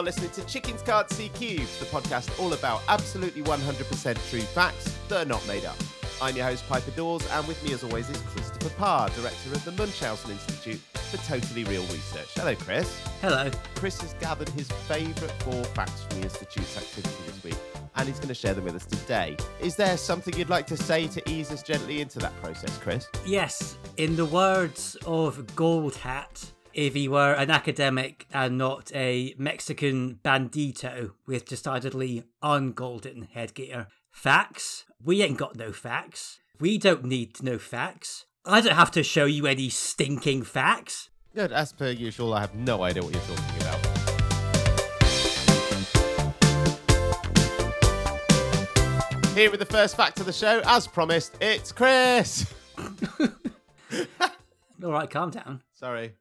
You're listening to Chickens See Cubes, the podcast all about absolutely 100% true facts that are not made up. I'm your host, Piper Dawes, and with me, as always, is Christopher Parr, director of the Munchausen Institute for Totally Real Research. Hello, Chris. Hello. Chris has gathered his favourite four facts from the Institute's activity this week, and he's going to share them with us today. Is there something you'd like to say to ease us gently into that process, Chris? Yes, in the words of Gold Hat, if he were an academic and not a Mexican bandito with decidedly ungolden headgear. Facts? We ain't got no facts. We don't need no facts. I don't have to show you any stinking facts. Good. As per usual, I have no idea what you're talking about. Here with the first fact of the show, as promised, it's Chris. All right, calm down. Sorry.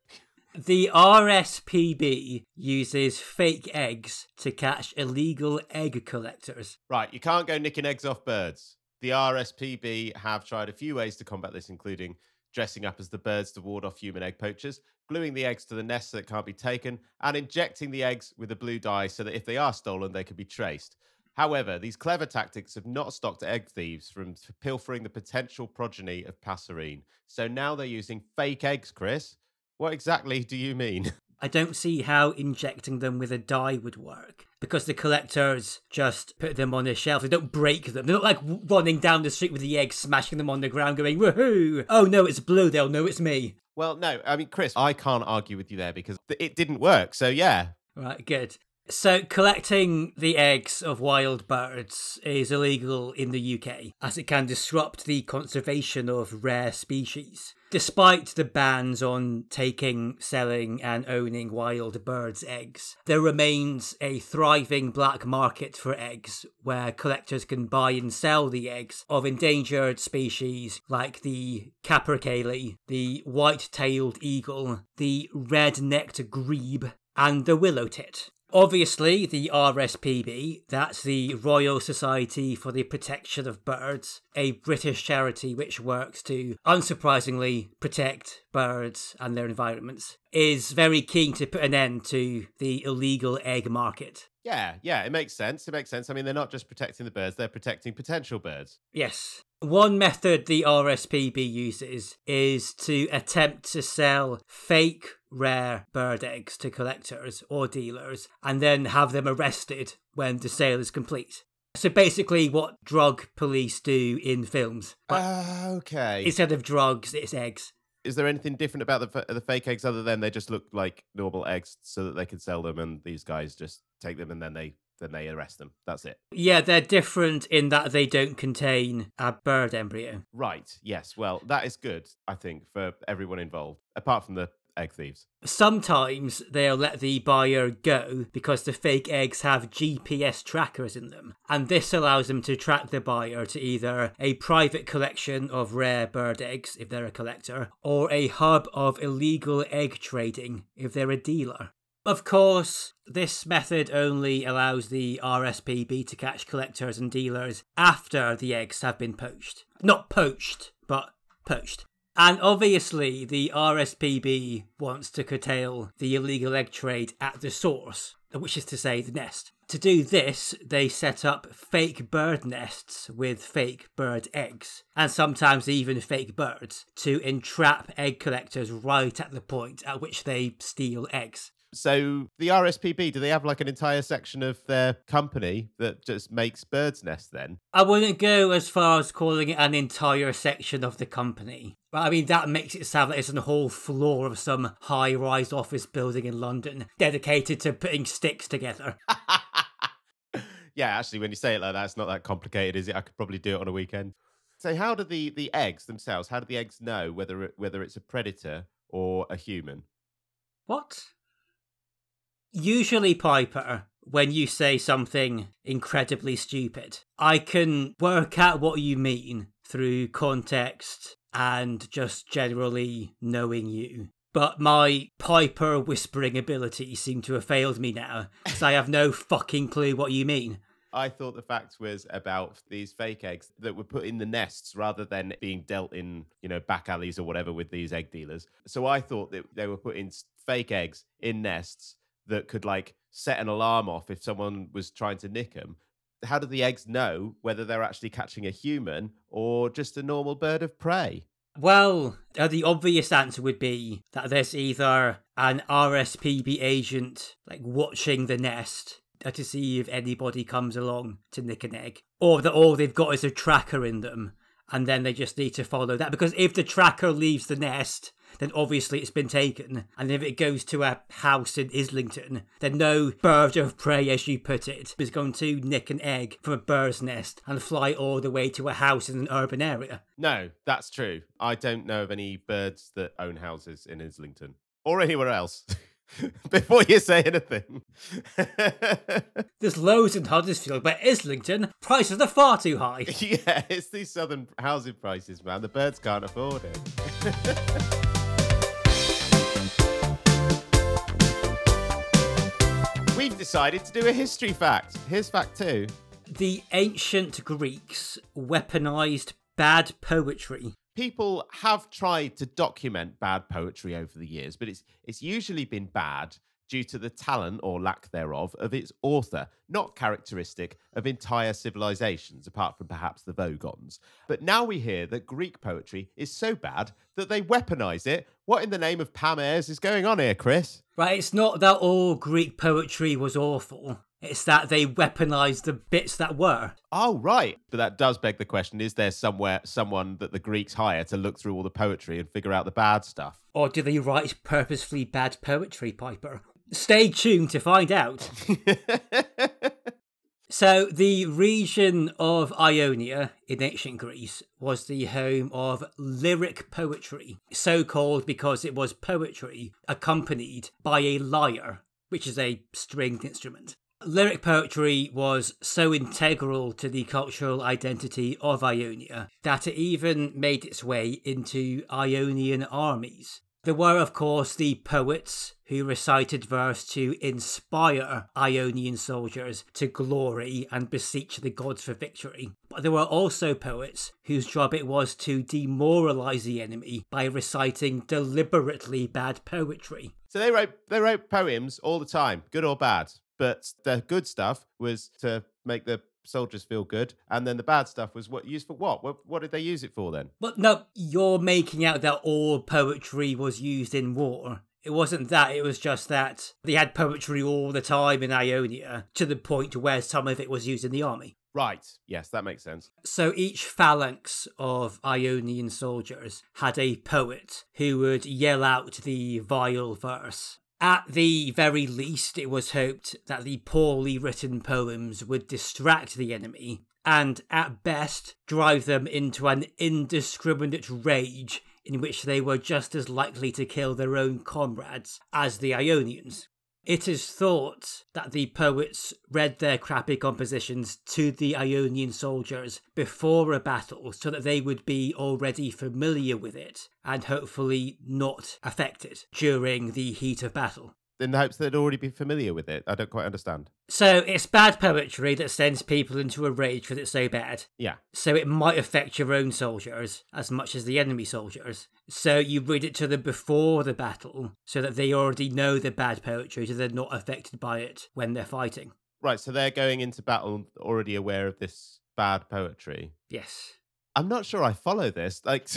The RSPB uses fake eggs to catch illegal egg collectors. Right, you can't go nicking eggs off birds. The RSPB have tried a few ways to combat this, including dressing up as the birds to ward off human egg poachers, gluing the eggs to the nest so that can't be taken, and injecting the eggs with a blue dye so that if they are stolen, they can be traced. However, these clever tactics have not stopped egg thieves from pilfering the potential progeny of passerine. So now they're using fake eggs, Chris. What exactly do you mean? I don't see how injecting them with a dye would work because the collectors just put them on a shelf. They don't break them. They're not like running down the street with the eggs, smashing them on the ground, going, woohoo! Oh no, it's blue. They'll know it's me. Well, no, I mean, Chris, I can't argue with you there because it didn't work. So, yeah. Right, good. So, collecting the eggs of wild birds is illegal in the UK as it can disrupt the conservation of rare species. Despite the bans on taking, selling, and owning wild birds' eggs, there remains a thriving black market for eggs where collectors can buy and sell the eggs of endangered species like the capercaillie, the white tailed eagle, the red necked grebe, and the willow tit. Obviously, the RSPB, that's the Royal Society for the Protection of Birds, a British charity which works to, unsurprisingly, protect birds and their environments, is very keen to put an end to the illegal egg market. Yeah, yeah, it makes sense. It makes sense. I mean, they're not just protecting the birds, they're protecting potential birds. Yes. One method the RSPB uses is to attempt to sell fake rare bird eggs to collectors or dealers and then have them arrested when the sale is complete. So basically, what drug police do in films. Uh, okay. Instead of drugs, it's eggs. Is there anything different about the the fake eggs other than they just look like normal eggs, so that they can sell them, and these guys just take them and then they then they arrest them. That's it. Yeah, they're different in that they don't contain a bird embryo. Right. Yes. Well, that is good, I think, for everyone involved, apart from the egg thieves. Sometimes they'll let the buyer go because the fake eggs have GPS trackers in them, and this allows them to track the buyer to either a private collection of rare bird eggs if they're a collector, or a hub of illegal egg trading if they're a dealer. Of course, this method only allows the RSPB to catch collectors and dealers after the eggs have been poached. Not poached, but poached. And obviously, the RSPB wants to curtail the illegal egg trade at the source, which is to say, the nest. To do this, they set up fake bird nests with fake bird eggs, and sometimes even fake birds, to entrap egg collectors right at the point at which they steal eggs. So the RSPB, do they have like an entire section of their company that just makes birds' nests then? I wouldn't go as far as calling it an entire section of the company. But I mean, that makes it sound like it's a whole floor of some high rise office building in London dedicated to putting sticks together. yeah, actually, when you say it like that, it's not that complicated, is it? I could probably do it on a weekend. So, how do the, the eggs themselves, how do the eggs know whether it, whether it's a predator or a human? What? Usually, Piper, when you say something incredibly stupid, I can work out what you mean through context and just generally knowing you. But my Piper whispering ability seem to have failed me now, because I have no fucking clue what you mean. I thought the fact was about these fake eggs that were put in the nests rather than being dealt in, you know, back alleys or whatever with these egg dealers. So I thought that they were putting fake eggs in nests that could like set an alarm off if someone was trying to nick them. How do the eggs know whether they're actually catching a human or just a normal bird of prey? Well, uh, the obvious answer would be that there's either an RSPB agent like watching the nest uh, to see if anybody comes along to nick an egg, or that all they've got is a tracker in them, and then they just need to follow that. Because if the tracker leaves the nest, then obviously it's been taken. And if it goes to a house in Islington, then no bird of prey, as you put it, is going to nick an egg from a bird's nest and fly all the way to a house in an urban area. No, that's true. I don't know of any birds that own houses in Islington or anywhere else. Before you say anything, there's loads in Huddersfield, but Islington prices are far too high. yeah, it's these southern housing prices, man. The birds can't afford it. Decided to do a history fact. Here's fact two. The ancient Greeks weaponized bad poetry. People have tried to document bad poetry over the years, but it's it's usually been bad due to the talent or lack thereof of its author, not characteristic of entire civilizations, apart from perhaps the Vogons. But now we hear that Greek poetry is so bad that they weaponize it. What in the name of Pam Ayres is going on here, Chris? Right, it's not that all Greek poetry was awful. It's that they weaponized the bits that were. Oh, right. But that does beg the question is there somewhere someone that the Greeks hire to look through all the poetry and figure out the bad stuff? Or do they write purposefully bad poetry, Piper? Stay tuned to find out. so, the region of Ionia in ancient Greece was the home of lyric poetry, so called because it was poetry accompanied by a lyre, which is a stringed instrument. Lyric poetry was so integral to the cultural identity of Ionia that it even made its way into Ionian armies. There were, of course, the poets who recited verse to inspire Ionian soldiers to glory and beseech the gods for victory. But there were also poets whose job it was to demoralize the enemy by reciting deliberately bad poetry. So they wrote they wrote poems all the time, good or bad. But the good stuff was to make the soldiers feel good, and then the bad stuff was what used for what? What, what did they use it for then? But no, you're making out that all poetry was used in war. It wasn't that, it was just that they had poetry all the time in Ionia to the point where some of it was used in the army. Right, yes, that makes sense. So each phalanx of Ionian soldiers had a poet who would yell out the vile verse. At the very least, it was hoped that the poorly written poems would distract the enemy, and at best, drive them into an indiscriminate rage in which they were just as likely to kill their own comrades as the Ionians. It is thought that the poets read their crappy compositions to the Ionian soldiers before a battle so that they would be already familiar with it and hopefully not affected during the heat of battle in the hopes they'd already be familiar with it. I don't quite understand. So it's bad poetry that sends people into a rage because it's so bad. Yeah. So it might affect your own soldiers as much as the enemy soldiers. So you read it to them before the battle so that they already know the bad poetry so they're not affected by it when they're fighting. Right, so they're going into battle already aware of this bad poetry. Yes. I'm not sure I follow this. Like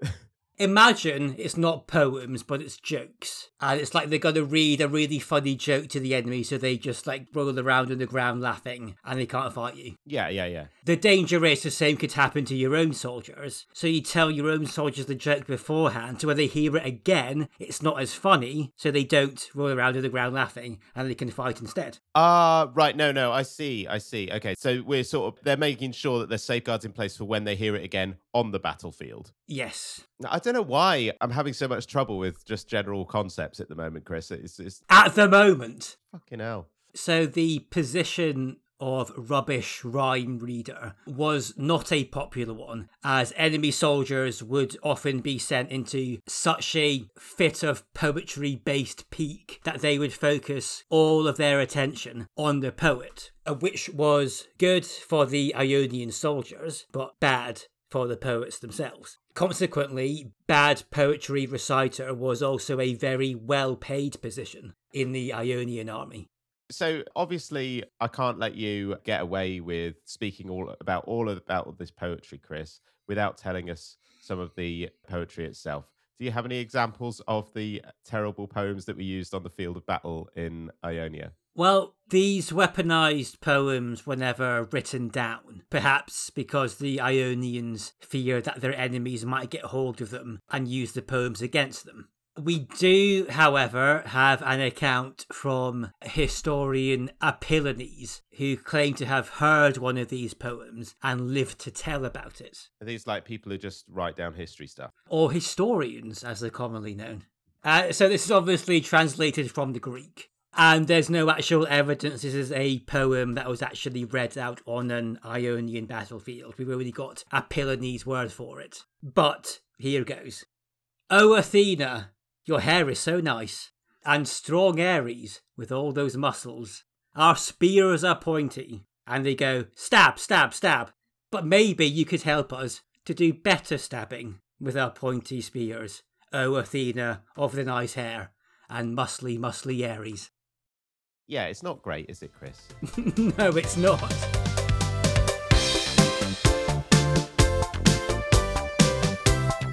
Imagine it's not poems, but it's jokes. And it's like they're going to read a really funny joke to the enemy, so they just like roll around on the ground laughing and they can't fight you. Yeah, yeah, yeah. The danger is the same could happen to your own soldiers. So you tell your own soldiers the joke beforehand, so when they hear it again, it's not as funny, so they don't roll around on the ground laughing and they can fight instead. Ah, uh, right. No, no, I see. I see. Okay. So we're sort of, they're making sure that there's safeguards in place for when they hear it again on the battlefield. Yes. I don't know why I'm having so much trouble with just general concepts at the moment, Chris. It's, it's... at the moment. Fucking hell. So the position of rubbish rhyme reader was not a popular one, as enemy soldiers would often be sent into such a fit of poetry based pique that they would focus all of their attention on the poet, uh, which was good for the Ionian soldiers, but bad for the poets themselves. Consequently, bad poetry reciter was also a very well paid position in the Ionian army. So obviously, I can't let you get away with speaking all about all of, about this poetry, Chris, without telling us some of the poetry itself. Do you have any examples of the terrible poems that we used on the field of battle in Ionia? Well, these weaponized poems were never written down, perhaps because the Ionians feared that their enemies might get hold of them and use the poems against them. We do, however, have an account from historian Apollonius, who claimed to have heard one of these poems and lived to tell about it. Are these like people who just write down history stuff? Or historians, as they're commonly known. Uh, so this is obviously translated from the Greek. And there's no actual evidence this is a poem that was actually read out on an Ionian battlefield. We've only got a Apollonius' word for it. But here goes. O Athena, your hair is so nice. And strong Ares, with all those muscles. Our spears are pointy, and they go stab, stab, stab. But maybe you could help us to do better stabbing with our pointy spears. O Athena of the nice hair, and muscly, muscly Ares. Yeah, it's not great, is it, Chris? no, it's not.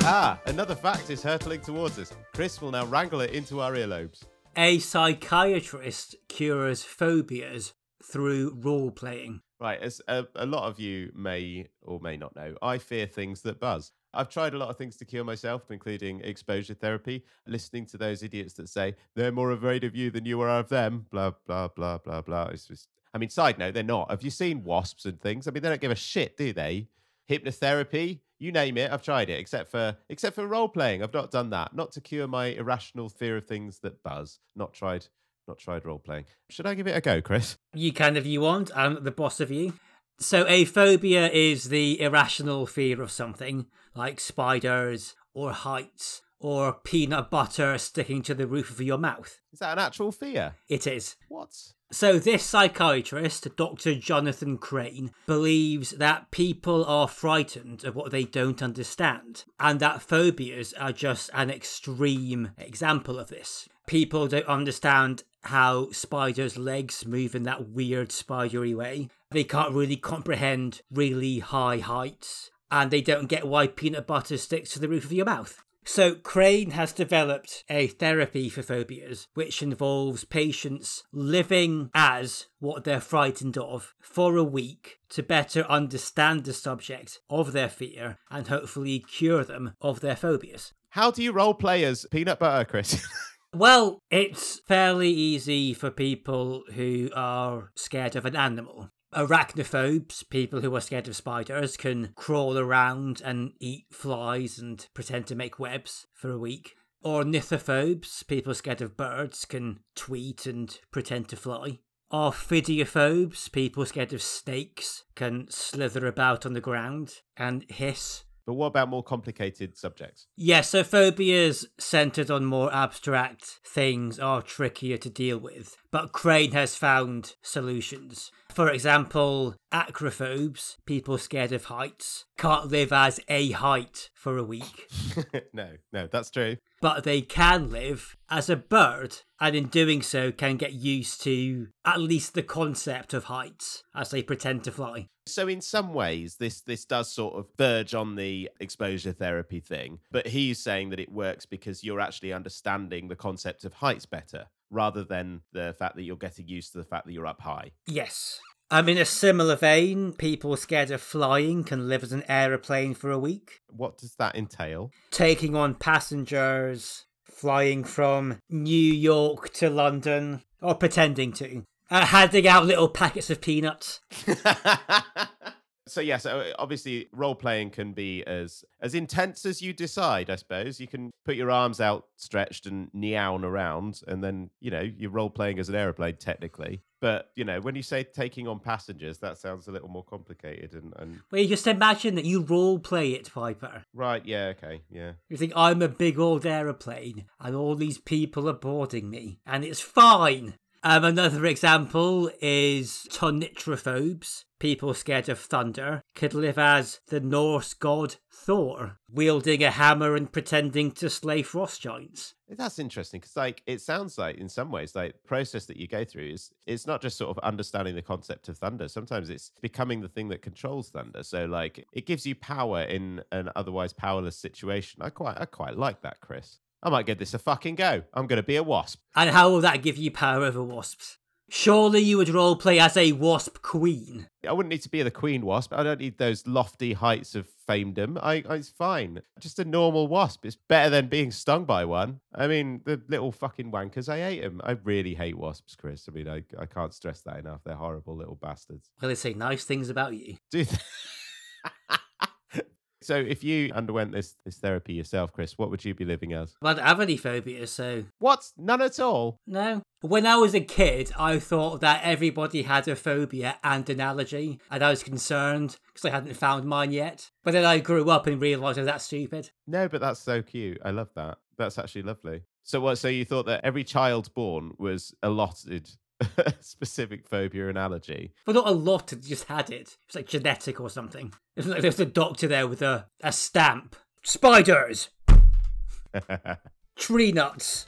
Ah, another fact is hurtling towards us. Chris will now wrangle it into our earlobes. A psychiatrist cures phobias through role playing. Right, as a, a, lot of you may or may not know, I fear things that buzz. I've tried a lot of things to cure myself, including exposure therapy, listening to those idiots that say they're more afraid of you than you are of them, blah, blah, blah, blah, blah. It's just, I mean, side note, they're not. Have you seen wasps and things? I mean, they don't give a shit, do they? Hypnotherapy, you name it, I've tried it, except for except for role playing. I've not done that. Not to cure my irrational fear of things that buzz. Not tried not tried role playing. Should I give it a go, Chris? You can if you want. I'm the boss of you. So, a phobia is the irrational fear of something, like spiders or heights or peanut butter sticking to the roof of your mouth. Is that an actual fear? It is. What? So, this psychiatrist, Dr. Jonathan Crane, believes that people are frightened of what they don't understand, and that phobias are just an extreme example of this. People don't understand how spiders' legs move in that weird spidery way. They can't really comprehend really high heights, and they don't get why peanut butter sticks to the roof of your mouth. So, Crane has developed a therapy for phobias, which involves patients living as what they're frightened of for a week to better understand the subject of their fear and hopefully cure them of their phobias. How do you role play as peanut butter, Chris? Well, it's fairly easy for people who are scared of an animal. Arachnophobes, people who are scared of spiders, can crawl around and eat flies and pretend to make webs for a week. Ornithophobes, people scared of birds, can tweet and pretend to fly. Ophidiophobes, people scared of snakes, can slither about on the ground and hiss. But what about more complicated subjects? Yeah, so phobias centered on more abstract things are trickier to deal with, but Crane has found solutions. For example, acrophobes, people scared of heights, can't live as a height for a week. no, no, that's true. But they can live as a bird, and in doing so, can get used to at least the concept of heights as they pretend to fly. So in some ways, this this does sort of verge on the exposure therapy thing, but he's saying that it works because you're actually understanding the concept of heights better, rather than the fact that you're getting used to the fact that you're up high. Yes. Um, in a similar vein, people scared of flying can live as an aeroplane for a week. What does that entail? Taking on passengers, flying from New York to London, or pretending to uh, handing out little packets of peanuts. so yeah, so uh, obviously role playing can be as as intense as you decide. I suppose you can put your arms out stretched and neown around, and then you know you're role playing as an aeroplane technically. But you know when you say taking on passengers, that sounds a little more complicated. And, and... well, you just imagine that you role play it, Piper. Right? Yeah. Okay. Yeah. You think I'm a big old aeroplane, and all these people are boarding me, and it's fine Um, another example is tonitrophobes. People scared of thunder could live as the Norse god Thor, wielding a hammer and pretending to slay frost giants. That's interesting because, like, it sounds like in some ways, like, process that you go through is it's not just sort of understanding the concept of thunder. Sometimes it's becoming the thing that controls thunder. So, like, it gives you power in an otherwise powerless situation. I quite, I quite like that, Chris. I might give this a fucking go. I'm going to be a wasp. And how will that give you power over wasps? Surely you would roleplay as a wasp queen. I wouldn't need to be the queen wasp. I don't need those lofty heights of famedom. I, I, it's fine. Just a normal wasp. It's better than being stung by one. I mean, the little fucking wankers. I hate them. I really hate wasps, Chris. I mean, I, I can't stress that enough. They're horrible little bastards. Well, they say nice things about you. Do they? So, if you underwent this this therapy yourself, Chris, what would you be living as? Well, I don't have any phobias, so What? None at all. no. When I was a kid, I thought that everybody had a phobia and an allergy, and I was concerned because I hadn't found mine yet. But then I grew up and realised I was that stupid. No, but that's so cute. I love that. That's actually lovely. So, what? So you thought that every child born was allotted specific phobia and allergy? But not a lot had just had it. It was like genetic or something. Like there was a doctor there with a, a stamp. Spiders! Tree nuts!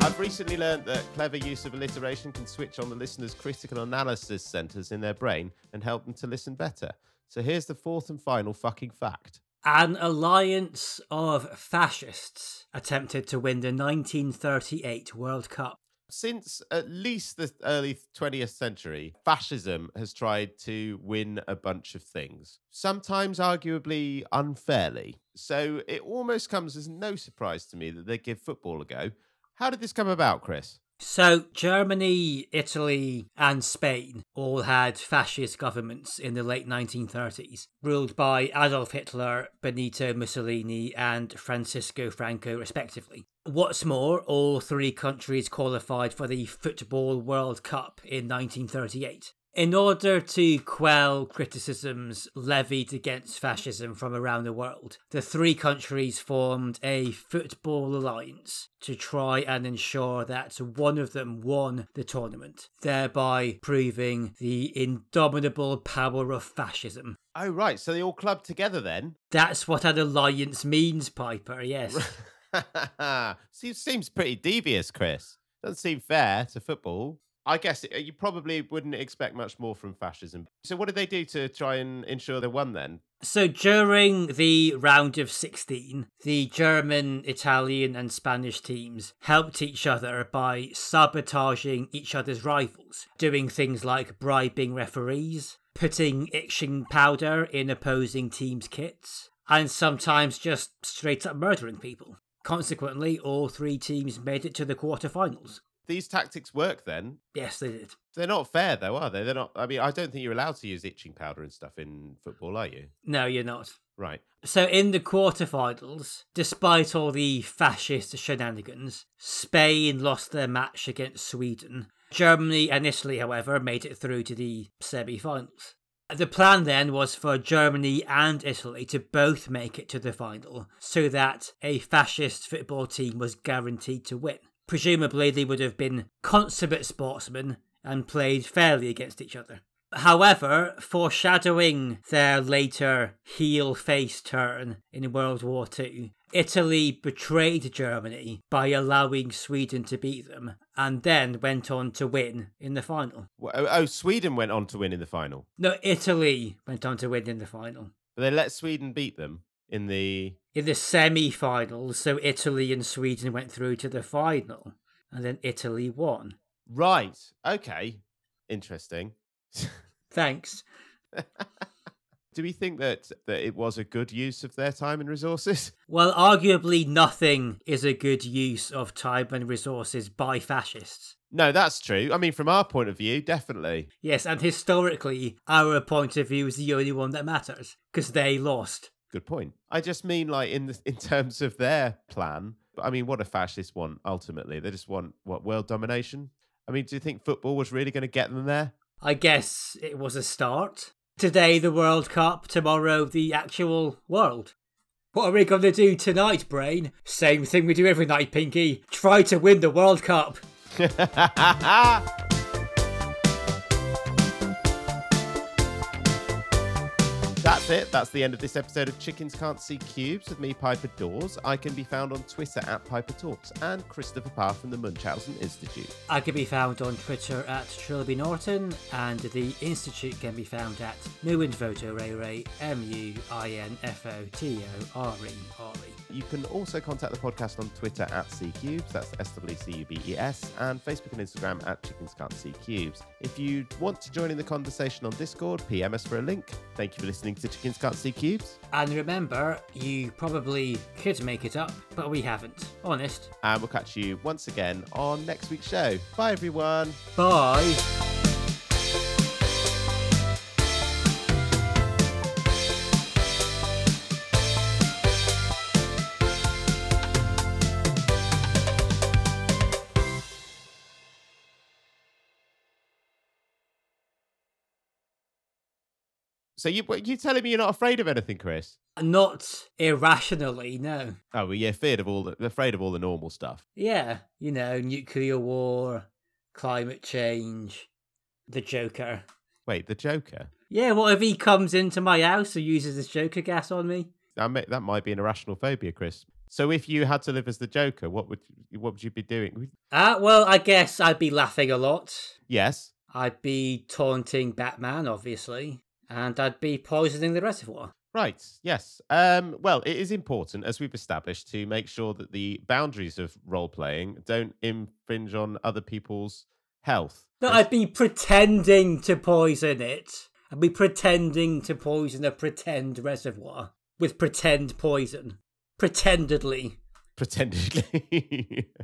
I've recently learned that clever use of alliteration can switch on the listener's critical analysis centers in their brain and help them to listen better. So here's the fourth and final fucking fact. An alliance of fascists attempted to win the 1938 World Cup. Since at least the early 20th century, fascism has tried to win a bunch of things, sometimes arguably unfairly. So it almost comes as no surprise to me that they give football a go. How did this come about, Chris? So, Germany, Italy, and Spain all had fascist governments in the late 1930s, ruled by Adolf Hitler, Benito Mussolini, and Francisco Franco, respectively. What's more, all three countries qualified for the Football World Cup in 1938. In order to quell criticisms levied against fascism from around the world, the three countries formed a football alliance to try and ensure that one of them won the tournament, thereby proving the indomitable power of fascism. Oh, right. So they all clubbed together then? That's what an alliance means, Piper, yes. seems, seems pretty devious, Chris. Doesn't seem fair to football. I guess uh, you probably wouldn't expect much more from fascism. So, what did they do to try and ensure they won then? So during the round of 16, the German, Italian, and Spanish teams helped each other by sabotaging each other's rivals, doing things like bribing referees, putting itching powder in opposing teams' kits, and sometimes just straight up murdering people. Consequently, all three teams made it to the quarterfinals. These tactics work then. Yes, they did. They're not fair though, are they? They're not. I mean, I don't think you're allowed to use itching powder and stuff in football, are you? No, you're not. Right. So, in the quarterfinals, despite all the fascist shenanigans, Spain lost their match against Sweden. Germany and Italy, however, made it through to the semi finals. The plan then was for Germany and Italy to both make it to the final so that a fascist football team was guaranteed to win. Presumably, they would have been consummate sportsmen and played fairly against each other. However, foreshadowing their later heel face turn in World War II, Italy betrayed Germany by allowing Sweden to beat them and then went on to win in the final. Oh, oh, Sweden went on to win in the final. No, Italy went on to win in the final. But they let Sweden beat them in the in the semi-finals. So Italy and Sweden went through to the final, and then Italy won. Right. Okay. Interesting. Thanks. Do we think that that it was a good use of their time and resources? Well, arguably nothing is a good use of time and resources by fascists. No, that's true. I mean, from our point of view, definitely. Yes, and historically, our point of view is the only one that matters because they lost. Good point. I just mean, like in the, in terms of their plan. I mean, what do fascists want ultimately? They just want what world domination. I mean, do you think football was really going to get them there? I guess it was a start. Today, the World Cup. Tomorrow, the actual world. What are we going to do tonight, Brain? Same thing we do every night, Pinky. Try to win the World Cup. That's it. That's the end of this episode of Chickens Can't See Cubes with me, Piper Dawes. I can be found on Twitter at Piper Talks and Christopher Parr from the Munchausen Institute. I can be found on Twitter at Trilby Norton, and the Institute can be found at Muinfoto Rere, M U I N F O T O R E R E. You can also contact the podcast on Twitter at C Cubes, that's S W C U B E S, and Facebook and Instagram at Chickens Can't See Cubes. If you want to join in the conversation on Discord, PM us for a link. Thank you for listening to Chickens Can't Cubes. And remember, you probably could make it up, but we haven't. Honest. And we'll catch you once again on next week's show. Bye, everyone. Bye. So you you telling me you're not afraid of anything, Chris? Not irrationally, no. Oh, well, you're afraid of all the afraid of all the normal stuff. Yeah, you know, nuclear war, climate change, the Joker. Wait, the Joker? Yeah, what if he comes into my house and uses his Joker gas on me? That, may, that might be an irrational phobia, Chris. So if you had to live as the Joker, what would what would you be doing? Ah, uh, well, I guess I'd be laughing a lot. Yes. I'd be taunting Batman, obviously, and I'd be poisoning the reservoir. Right. Yes. Um, well, it is important, as we've established, to make sure that the boundaries of role playing don't infringe on other people's health. No, I'd be pretending to poison it. I'd be pretending to poison a pretend reservoir with pretend poison. Pretendedly. Pretendedly.